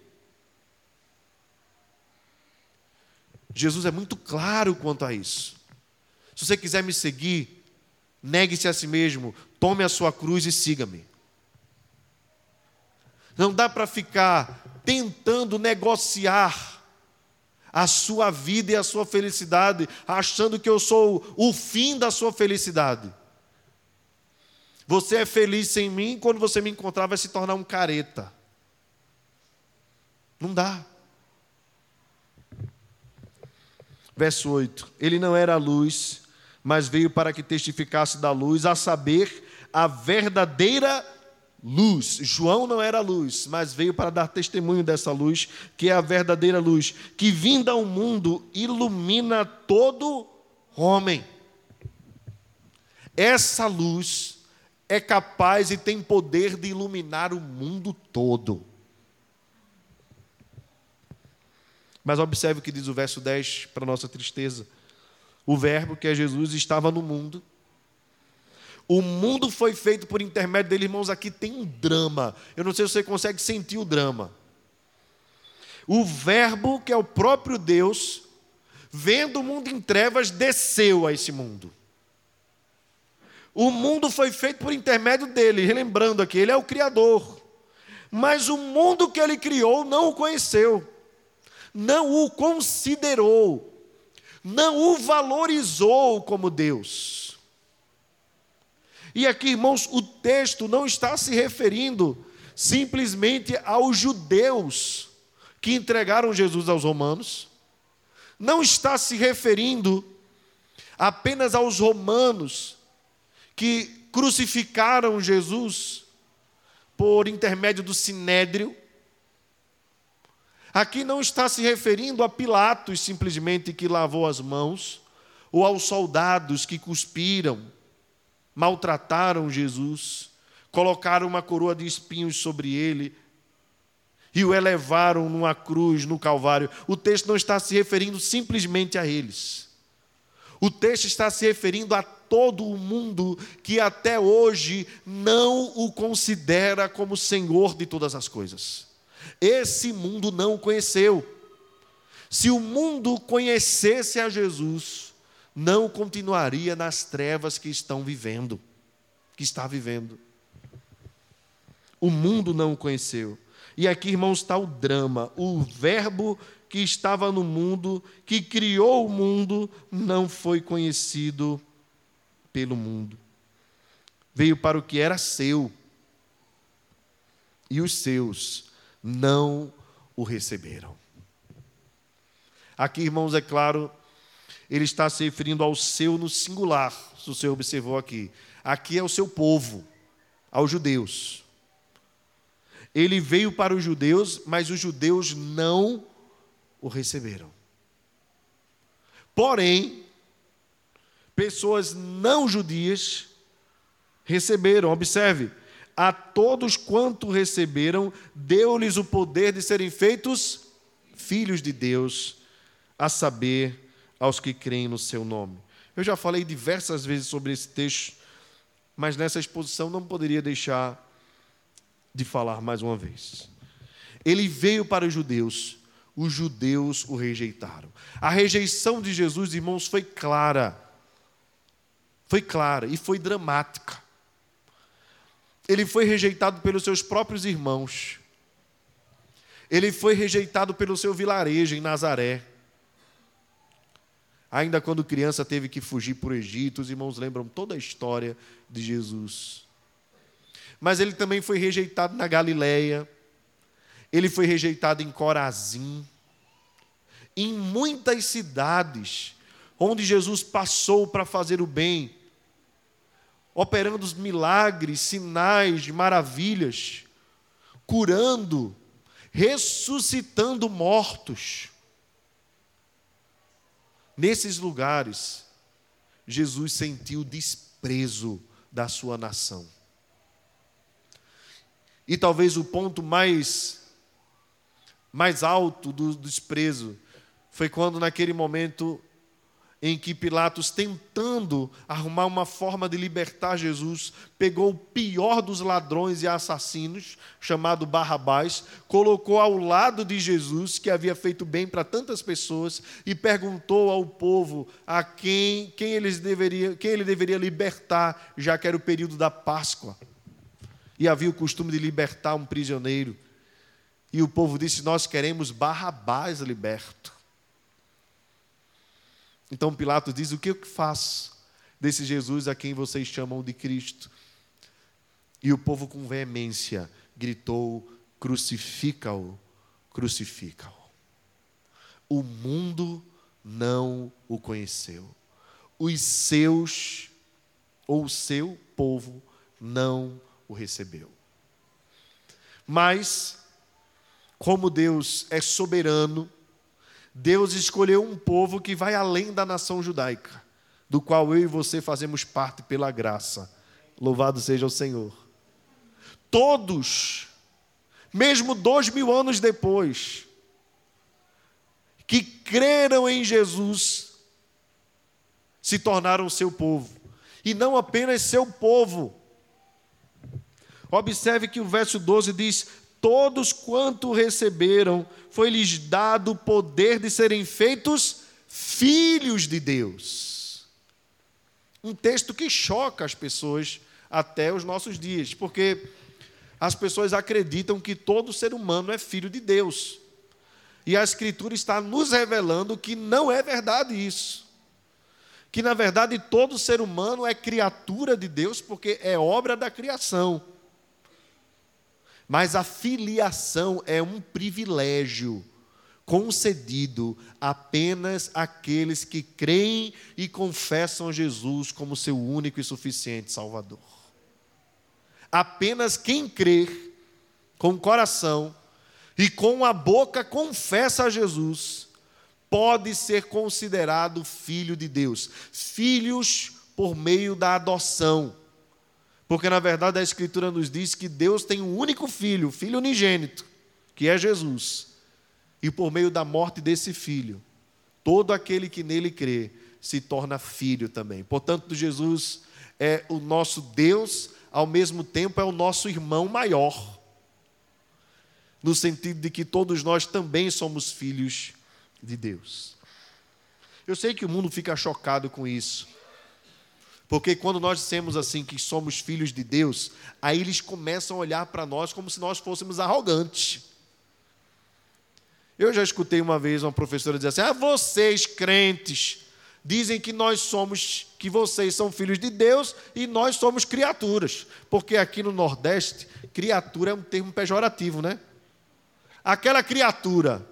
B: Jesus é muito claro quanto a isso. Se você quiser me seguir, negue-se a si mesmo, tome a sua cruz e siga-me. Não dá para ficar tentando negociar a sua vida e a sua felicidade, achando que eu sou o fim da sua felicidade. Você é feliz sem mim, quando você me encontrar, vai se tornar um careta. Não dá. Verso 8: Ele não era a luz, mas veio para que testificasse da luz, a saber, a verdadeira luz. João não era luz, mas veio para dar testemunho dessa luz, que é a verdadeira luz, que vinda ao mundo ilumina todo homem. Essa luz é capaz e tem poder de iluminar o mundo todo. Mas observe o que diz o verso 10 para nossa tristeza. O Verbo, que é Jesus, estava no mundo. O mundo foi feito por intermédio dele, irmãos. Aqui tem um drama. Eu não sei se você consegue sentir o drama. O Verbo, que é o próprio Deus, vendo o mundo em trevas, desceu a esse mundo. O mundo foi feito por intermédio dele, relembrando aqui, ele é o Criador. Mas o mundo que ele criou não o conheceu, não o considerou, não o valorizou como Deus. E aqui, irmãos, o texto não está se referindo simplesmente aos judeus que entregaram Jesus aos romanos, não está se referindo apenas aos romanos que crucificaram Jesus por intermédio do sinédrio, Aqui não está se referindo a Pilatos simplesmente que lavou as mãos, ou aos soldados que cuspiram, maltrataram Jesus, colocaram uma coroa de espinhos sobre ele e o elevaram numa cruz no Calvário. O texto não está se referindo simplesmente a eles. O texto está se referindo a todo o mundo que até hoje não o considera como Senhor de todas as coisas. Esse mundo não o conheceu. Se o mundo conhecesse a Jesus, não continuaria nas trevas que estão vivendo, que está vivendo. O mundo não o conheceu. E aqui, irmãos, está o drama. O Verbo que estava no mundo, que criou o mundo, não foi conhecido pelo mundo. Veio para o que era seu. E os seus não o receberam. Aqui, irmãos, é claro ele está se referindo ao seu no singular, se você observou aqui. Aqui é o seu povo, aos judeus. Ele veio para os judeus, mas os judeus não o receberam. Porém, pessoas não judias receberam, observe, a todos quanto receberam, deu-lhes o poder de serem feitos filhos de Deus, a saber, aos que creem no seu nome. Eu já falei diversas vezes sobre esse texto, mas nessa exposição não poderia deixar de falar mais uma vez. Ele veio para os judeus, os judeus o rejeitaram. A rejeição de Jesus, irmãos, foi clara. Foi clara e foi dramática. Ele foi rejeitado pelos seus próprios irmãos. Ele foi rejeitado pelo seu vilarejo em Nazaré. Ainda quando criança teve que fugir para o Egito, os irmãos lembram toda a história de Jesus. Mas ele também foi rejeitado na Galileia, ele foi rejeitado em Corazim, em muitas cidades onde Jesus passou para fazer o bem, operando os milagres, sinais, maravilhas, curando, ressuscitando mortos. Nesses lugares, Jesus sentiu desprezo da sua nação. E talvez o ponto mais mais alto do desprezo foi quando naquele momento em que Pilatos, tentando arrumar uma forma de libertar Jesus, pegou o pior dos ladrões e assassinos, chamado Barrabás, colocou ao lado de Jesus, que havia feito bem para tantas pessoas, e perguntou ao povo a quem, quem, eles deveria, quem ele deveria libertar, já que era o período da Páscoa. E havia o costume de libertar um prisioneiro. E o povo disse: Nós queremos Barrabás liberto. Então Pilatos diz: O que eu faço desse Jesus a quem vocês chamam de Cristo? E o povo, com veemência, gritou: Crucifica-o, crucifica-o. O mundo não o conheceu. Os seus, ou o seu povo, não o recebeu. Mas, como Deus é soberano, Deus escolheu um povo que vai além da nação judaica, do qual eu e você fazemos parte pela graça. Louvado seja o Senhor. Todos, mesmo dois mil anos depois, que creram em Jesus, se tornaram seu povo. E não apenas seu povo. Observe que o verso 12 diz: todos quanto receberam, foi-lhes dado o poder de serem feitos filhos de Deus. Um texto que choca as pessoas até os nossos dias, porque as pessoas acreditam que todo ser humano é filho de Deus. E a Escritura está nos revelando que não é verdade isso. Que na verdade todo ser humano é criatura de Deus, porque é obra da criação. Mas a filiação é um privilégio concedido apenas àqueles que creem e confessam Jesus como seu único e suficiente Salvador. Apenas quem crer com o coração e com a boca confessa a Jesus pode ser considerado filho de Deus. Filhos por meio da adoção. Porque na verdade a Escritura nos diz que Deus tem um único filho, filho unigênito, que é Jesus. E por meio da morte desse filho, todo aquele que nele crê se torna filho também. Portanto, Jesus é o nosso Deus, ao mesmo tempo é o nosso irmão maior. No sentido de que todos nós também somos filhos de Deus. Eu sei que o mundo fica chocado com isso. Porque quando nós dissemos assim que somos filhos de Deus, aí eles começam a olhar para nós como se nós fôssemos arrogantes. Eu já escutei uma vez uma professora dizer assim: "Ah, vocês crentes dizem que nós somos, que vocês são filhos de Deus e nós somos criaturas, porque aqui no Nordeste, criatura é um termo pejorativo, né? Aquela criatura,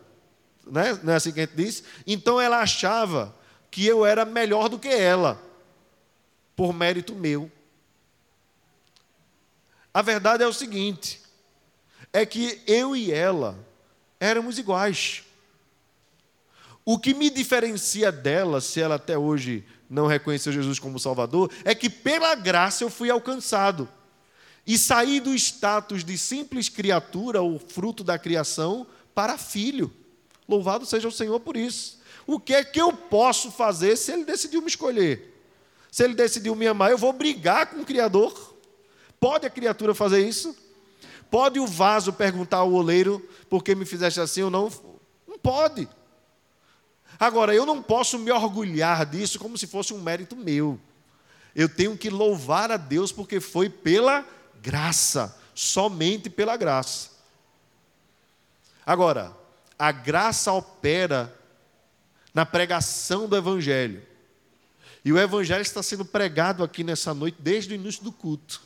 B: né? Não é assim que a gente diz? Então ela achava que eu era melhor do que ela, por mérito meu. A verdade é o seguinte: é que eu e ela éramos iguais. O que me diferencia dela, se ela até hoje não reconheceu Jesus como Salvador, é que pela graça eu fui alcançado e saí do status de simples criatura, ou fruto da criação, para filho. Louvado seja o Senhor por isso. O que é que eu posso fazer se ele decidiu me escolher? Se ele decidiu me amar, eu vou brigar com o Criador? Pode a criatura fazer isso? Pode o vaso perguntar ao oleiro por que me fizeste assim ou não? Não pode. Agora, eu não posso me orgulhar disso como se fosse um mérito meu. Eu tenho que louvar a Deus porque foi pela graça, somente pela graça. Agora, a graça opera na pregação do Evangelho. E o Evangelho está sendo pregado aqui nessa noite desde o início do culto.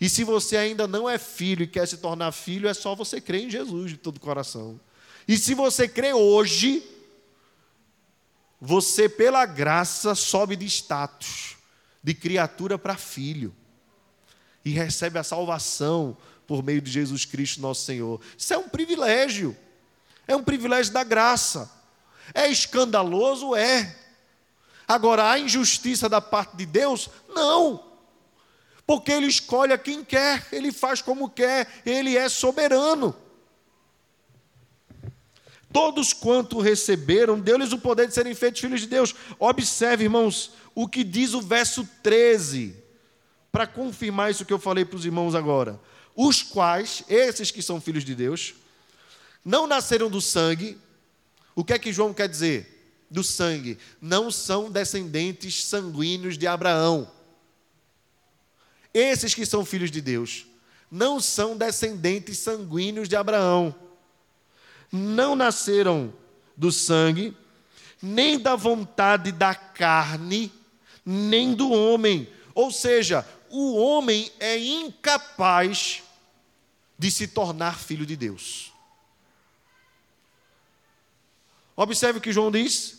B: E se você ainda não é filho e quer se tornar filho, é só você crer em Jesus de todo o coração. E se você crê hoje, você, pela graça, sobe de status, de criatura para filho, e recebe a salvação por meio de Jesus Cristo, nosso Senhor. Isso é um privilégio, é um privilégio da graça. É escandaloso? É. Agora, a injustiça da parte de Deus? Não. Porque Ele escolhe a quem quer, Ele faz como quer, Ele é soberano. Todos quanto receberam, deu-lhes o poder de serem feitos filhos de Deus. Observe, irmãos, o que diz o verso 13, para confirmar isso que eu falei para os irmãos agora. Os quais, esses que são filhos de Deus, não nasceram do sangue, o que é que João quer dizer? Do sangue. Não são descendentes sanguíneos de Abraão. Esses que são filhos de Deus não são descendentes sanguíneos de Abraão. Não nasceram do sangue, nem da vontade da carne, nem do homem. Ou seja, o homem é incapaz de se tornar filho de Deus. Observe o que João diz.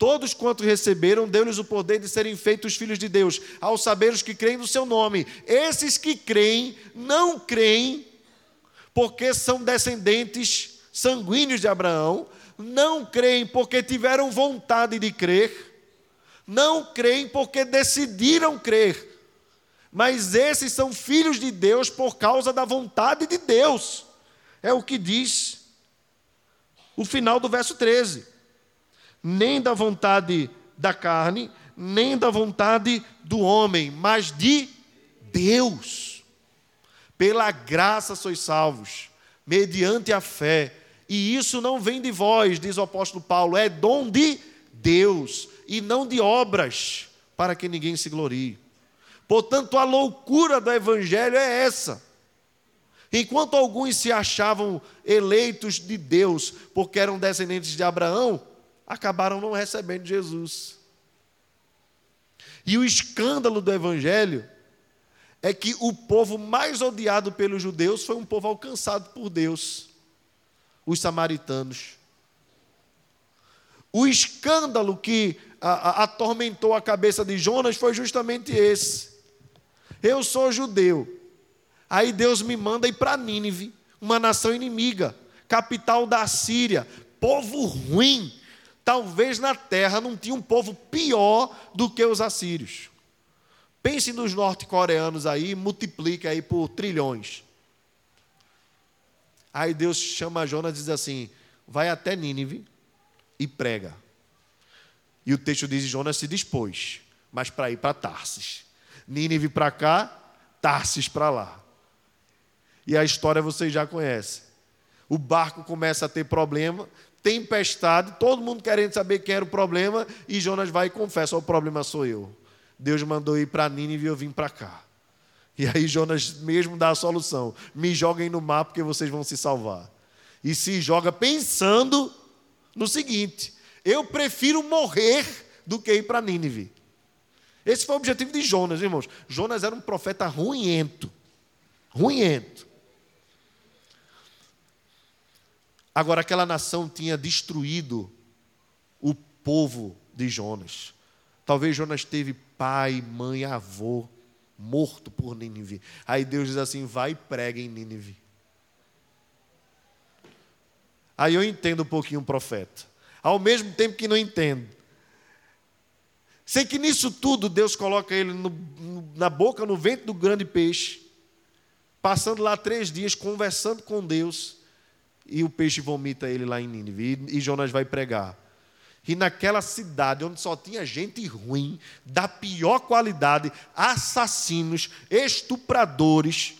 B: Todos quantos receberam, deu-lhes o poder de serem feitos filhos de Deus, ao saber os que creem no seu nome. Esses que creem, não creem, porque são descendentes sanguíneos de Abraão, não creem porque tiveram vontade de crer, não creem porque decidiram crer, mas esses são filhos de Deus por causa da vontade de Deus. É o que diz o final do verso 13. Nem da vontade da carne, nem da vontade do homem, mas de Deus. Pela graça sois salvos, mediante a fé. E isso não vem de vós, diz o apóstolo Paulo, é dom de Deus e não de obras, para que ninguém se glorie. Portanto, a loucura do evangelho é essa Enquanto alguns se achavam eleitos de Deus porque eram descendentes de Abraão, acabaram não recebendo Jesus. E o escândalo do Evangelho é que o povo mais odiado pelos judeus foi um povo alcançado por Deus, os samaritanos. O escândalo que a, a, atormentou a cabeça de Jonas foi justamente esse. Eu sou judeu, Aí Deus me manda ir para Nínive, uma nação inimiga, capital da Síria, povo ruim. Talvez na terra não tinha um povo pior do que os assírios. Pense nos norte-coreanos aí, multiplique aí por trilhões. Aí Deus chama Jonas e diz assim: vai até Nínive e prega. E o texto diz: Jonas se dispôs, mas para ir para Tarsis. Nínive para cá, Tarsis para lá. E a história vocês já conhecem. O barco começa a ter problema, tempestade, todo mundo querendo saber quem era o problema, e Jonas vai e confessa: o problema sou eu. Deus mandou ir para Nínive e eu vim para cá. E aí Jonas mesmo dá a solução: me joguem no mar porque vocês vão se salvar. E se joga pensando no seguinte: eu prefiro morrer do que ir para Nínive. Esse foi o objetivo de Jonas, irmãos. Jonas era um profeta ruimento. Ruimento. Agora, aquela nação tinha destruído o povo de Jonas. Talvez Jonas teve pai, mãe, avô morto por Nínive. Aí Deus diz assim: vai e prega em Nínive. Aí eu entendo um pouquinho o profeta. Ao mesmo tempo que não entendo. Sei que nisso tudo Deus coloca ele no, na boca, no ventre do grande peixe, passando lá três dias, conversando com Deus, e o peixe vomita ele lá em Nínive. E, e Jonas vai pregar. E naquela cidade onde só tinha gente ruim, da pior qualidade, assassinos, estupradores,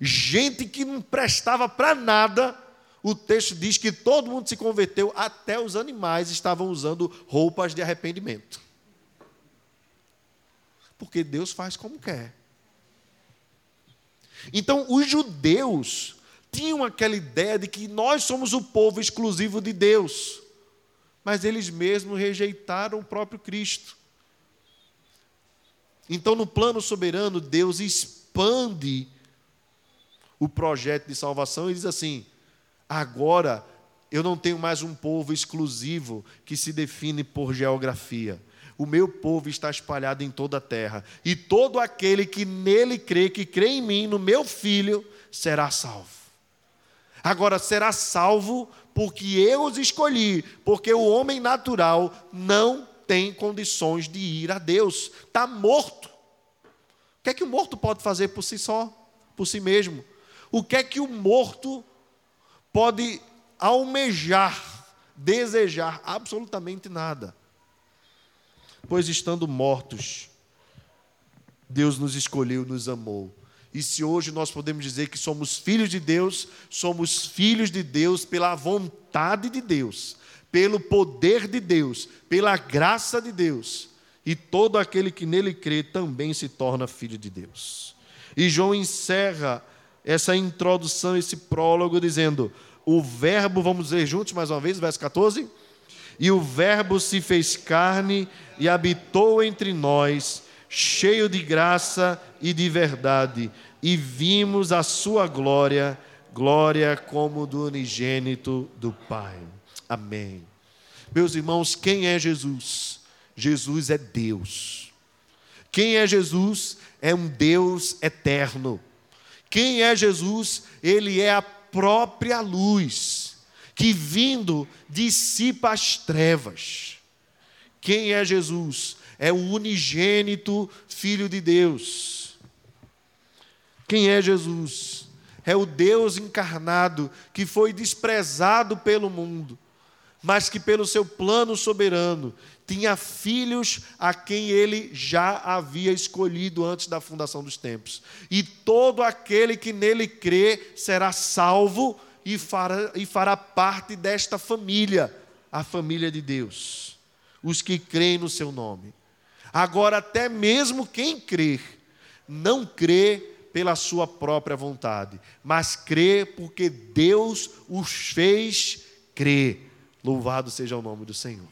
B: gente que não prestava para nada, o texto diz que todo mundo se converteu, até os animais estavam usando roupas de arrependimento. Porque Deus faz como quer. Então, os judeus tinham aquela ideia de que nós somos o povo exclusivo de Deus mas eles mesmos rejeitaram o próprio Cristo. Então, no plano soberano, Deus expande o projeto de salvação e diz assim: agora eu não tenho mais um povo exclusivo que se define por geografia. O meu povo está espalhado em toda a terra, e todo aquele que nele crê, que crê em mim, no meu filho, será salvo. Agora será salvo porque eu os escolhi, porque o homem natural não tem condições de ir a Deus, está morto. O que é que o morto pode fazer por si só, por si mesmo? O que é que o morto pode almejar, desejar? Absolutamente nada. Pois estando mortos, Deus nos escolheu, nos amou e se hoje nós podemos dizer que somos filhos de Deus, somos filhos de Deus pela vontade de Deus, pelo poder de Deus, pela graça de Deus. E todo aquele que nele crê também se torna filho de Deus. E João encerra essa introdução, esse prólogo, dizendo: O Verbo, vamos dizer juntos mais uma vez, verso 14. E o Verbo se fez carne e habitou entre nós cheio de graça e de verdade, e vimos a sua glória, glória como do unigênito do Pai. Amém. Meus irmãos, quem é Jesus? Jesus é Deus. Quem é Jesus? É um Deus eterno. Quem é Jesus? Ele é a própria luz, que vindo dissipa as trevas. Quem é Jesus? é o unigênito Filho de Deus. Quem é Jesus? É o Deus encarnado que foi desprezado pelo mundo, mas que, pelo seu plano soberano, tinha filhos a quem ele já havia escolhido antes da fundação dos tempos. E todo aquele que nele crê será salvo e fará, e fará parte desta família, a família de Deus, os que creem no seu nome. Agora, até mesmo quem crer, não crê pela sua própria vontade, mas crê porque Deus os fez crer. Louvado seja o nome do Senhor.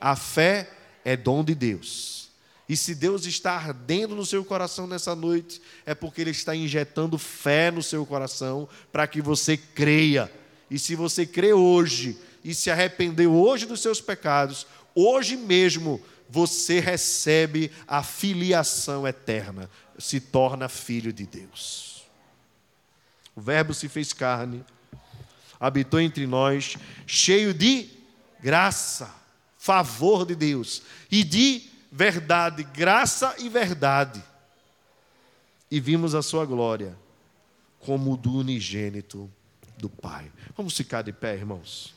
B: A fé é dom de Deus. E se Deus está ardendo no seu coração nessa noite, é porque Ele está injetando fé no seu coração para que você creia. E se você crê hoje e se arrependeu hoje dos seus pecados, hoje mesmo você recebe a filiação eterna, se torna filho de Deus. O Verbo se fez carne, habitou entre nós, cheio de graça, favor de Deus e de verdade, graça e verdade. E vimos a sua glória como do unigênito do Pai. Vamos ficar de pé, irmãos.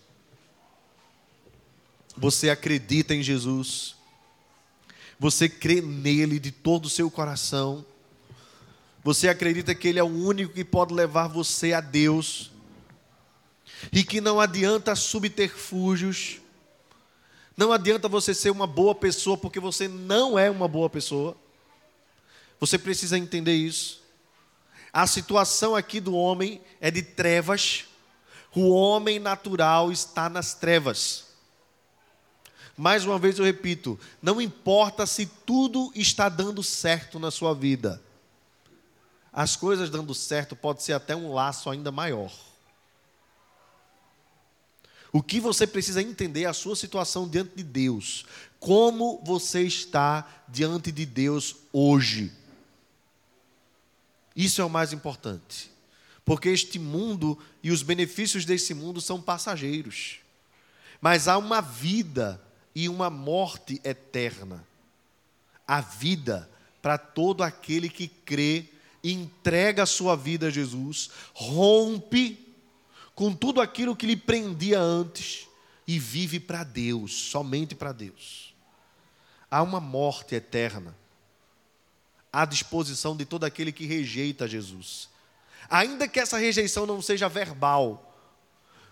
B: Você acredita em Jesus? Você crê nele de todo o seu coração. Você acredita que ele é o único que pode levar você a Deus. E que não adianta subterfúgios. Não adianta você ser uma boa pessoa porque você não é uma boa pessoa. Você precisa entender isso. A situação aqui do homem é de trevas. O homem natural está nas trevas. Mais uma vez eu repito: não importa se tudo está dando certo na sua vida, as coisas dando certo pode ser até um laço ainda maior. O que você precisa entender é a sua situação diante de Deus. Como você está diante de Deus hoje. Isso é o mais importante. Porque este mundo e os benefícios desse mundo são passageiros. Mas há uma vida e uma morte eterna. A vida para todo aquele que crê, entrega a sua vida a Jesus, rompe com tudo aquilo que lhe prendia antes e vive para Deus, somente para Deus. Há uma morte eterna à disposição de todo aquele que rejeita Jesus. Ainda que essa rejeição não seja verbal,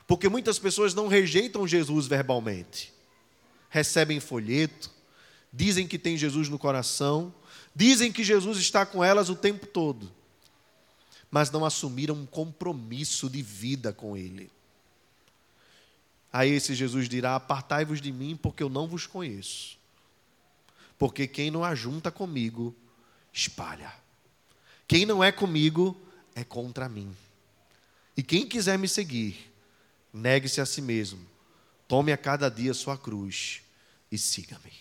B: porque muitas pessoas não rejeitam Jesus verbalmente. Recebem folheto, dizem que tem Jesus no coração, dizem que Jesus está com elas o tempo todo, mas não assumiram um compromisso de vida com Ele. A esse Jesus dirá: Apartai-vos de mim, porque eu não vos conheço. Porque quem não ajunta comigo, espalha. Quem não é comigo, é contra mim. E quem quiser me seguir, negue-se a si mesmo, tome a cada dia sua cruz e siga-me.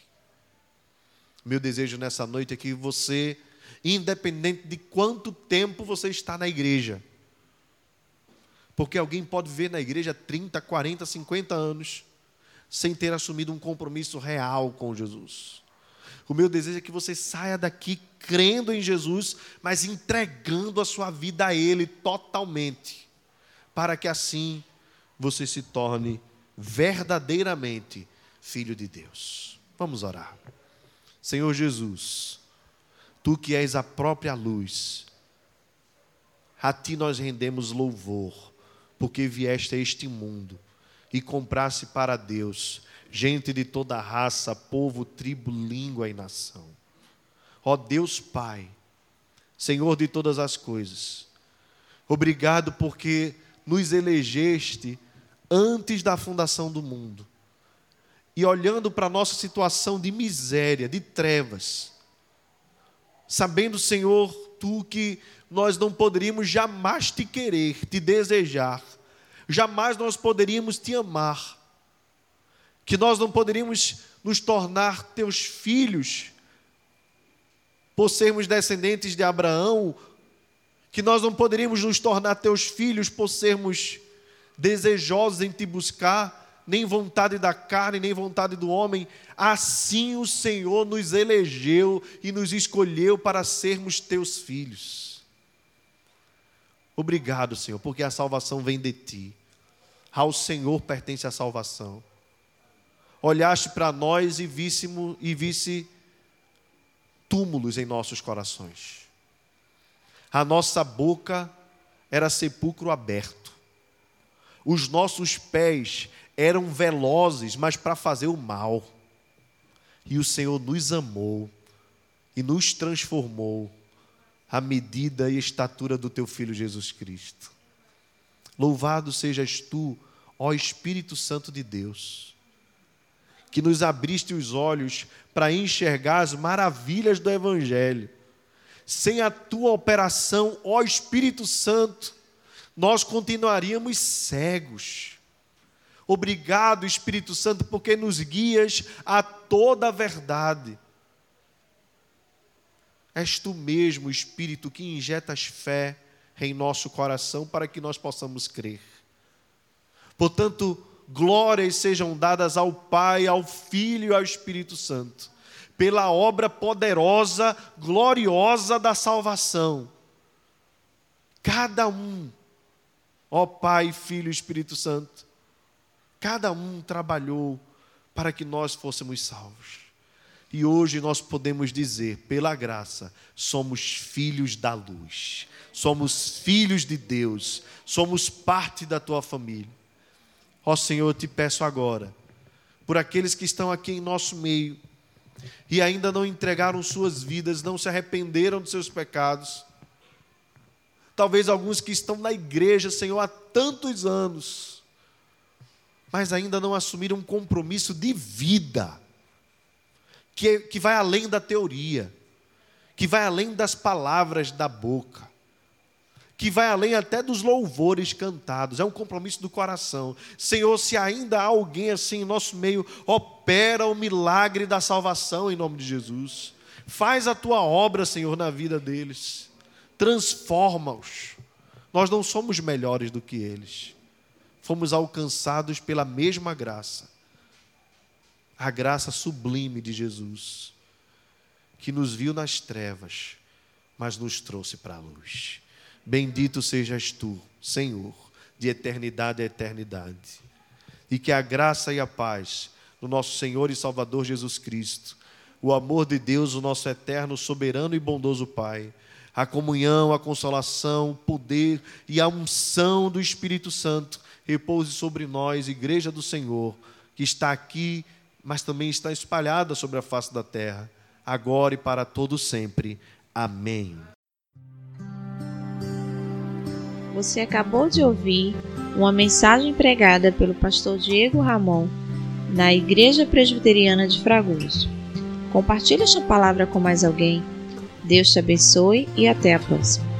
B: Meu desejo nessa noite é que você, independente de quanto tempo você está na igreja, porque alguém pode viver na igreja 30, 40, 50 anos, sem ter assumido um compromisso real com Jesus. O meu desejo é que você saia daqui crendo em Jesus, mas entregando a sua vida a Ele totalmente, para que assim você se torne verdadeiramente filho de Deus. Vamos orar. Senhor Jesus, tu que és a própria luz, a ti nós rendemos louvor, porque vieste a este mundo e comprasse para Deus gente de toda raça, povo, tribo, língua e nação. Ó Deus Pai, Senhor de todas as coisas, obrigado porque nos elegeste antes da fundação do mundo. E olhando para a nossa situação de miséria, de trevas, sabendo, Senhor, tu que nós não poderíamos jamais te querer, te desejar, jamais nós poderíamos te amar, que nós não poderíamos nos tornar teus filhos, por sermos descendentes de Abraão, que nós não poderíamos nos tornar teus filhos por sermos desejosos em te buscar, nem vontade da carne, nem vontade do homem. Assim o Senhor nos elegeu e nos escolheu para sermos teus filhos. Obrigado, Senhor, porque a salvação vem de ti. Ao Senhor pertence a salvação. Olhaste para nós e visse, e visse túmulos em nossos corações. A nossa boca era sepulcro aberto. Os nossos pés eram velozes, mas para fazer o mal. E o Senhor nos amou e nos transformou à medida e estatura do teu filho Jesus Cristo. Louvado sejas tu, ó Espírito Santo de Deus, que nos abriste os olhos para enxergar as maravilhas do Evangelho. Sem a tua operação, ó Espírito Santo, nós continuaríamos cegos. Obrigado, Espírito Santo, porque nos guias a toda a verdade. És tu mesmo, Espírito, que injetas fé em nosso coração para que nós possamos crer. Portanto, glórias sejam dadas ao Pai, ao Filho e ao Espírito Santo, pela obra poderosa, gloriosa da salvação. Cada um Ó Pai, Filho e Espírito Santo, cada um trabalhou para que nós fôssemos salvos. E hoje nós podemos dizer, pela graça, somos filhos da luz, somos filhos de Deus, somos parte da tua família. Ó Senhor, eu te peço agora, por aqueles que estão aqui em nosso meio e ainda não entregaram suas vidas, não se arrependeram dos seus pecados, Talvez alguns que estão na igreja, Senhor, há tantos anos, mas ainda não assumiram um compromisso de vida, que, que vai além da teoria, que vai além das palavras da boca, que vai além até dos louvores cantados, é um compromisso do coração. Senhor, se ainda há alguém assim em nosso meio, opera o milagre da salvação em nome de Jesus. Faz a tua obra, Senhor, na vida deles. Transforma-os. Nós não somos melhores do que eles. Fomos alcançados pela mesma graça. A graça sublime de Jesus, que nos viu nas trevas, mas nos trouxe para a luz. Bendito sejas tu, Senhor, de eternidade a eternidade. E que a graça e a paz do nosso Senhor e Salvador Jesus Cristo, o amor de Deus, o nosso eterno, soberano e bondoso Pai, a comunhão, a consolação, o poder e a unção do Espírito Santo repouse sobre nós, Igreja do Senhor, que está aqui, mas também está espalhada sobre a face da terra, agora e para todo sempre. Amém.
A: Você acabou de ouvir uma mensagem pregada pelo pastor Diego Ramon na Igreja Presbiteriana de Fragoso. Compartilhe esta palavra com mais alguém. Deus te abençoe e até a próxima.